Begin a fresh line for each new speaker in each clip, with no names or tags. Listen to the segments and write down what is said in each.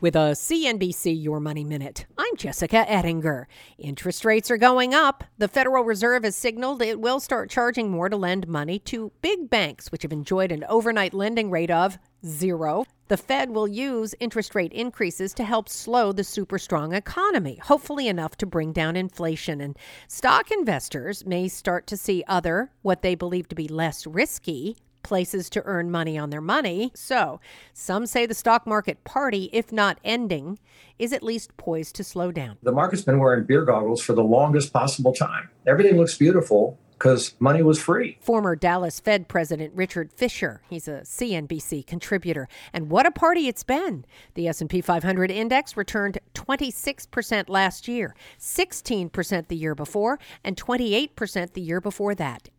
With a CNBC Your Money Minute, I'm Jessica Ettinger. Interest rates are going up. The Federal Reserve has signaled it will start charging more to lend money to big banks, which have enjoyed an overnight lending rate of zero. The Fed will use interest rate increases to help slow the super strong economy, hopefully enough to bring down inflation. And stock investors may start to see other, what they believe to be less risky, places to earn money on their money. So, some say the stock market party, if not ending, is at least poised to slow down.
The market's been wearing beer goggles for the longest possible time. Everything looks beautiful because money was free.
Former Dallas Fed President Richard Fisher, he's a CNBC contributor, and what a party it's been. The S&P 500 index returned 26% last year, 16% the year before, and 28% the year before that.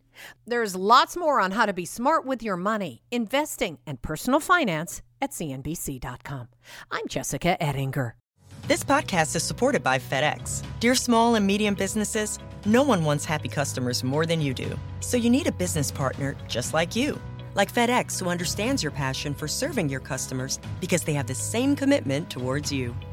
There's lots more on how to be smart with your money, investing, and personal finance at CNBC.com. I'm Jessica Ettinger.
This podcast is supported by FedEx. Dear small and medium businesses, no one wants happy customers more than you do. So you need a business partner just like you. Like FedEx, who understands your passion for serving your customers because they have the same commitment towards you.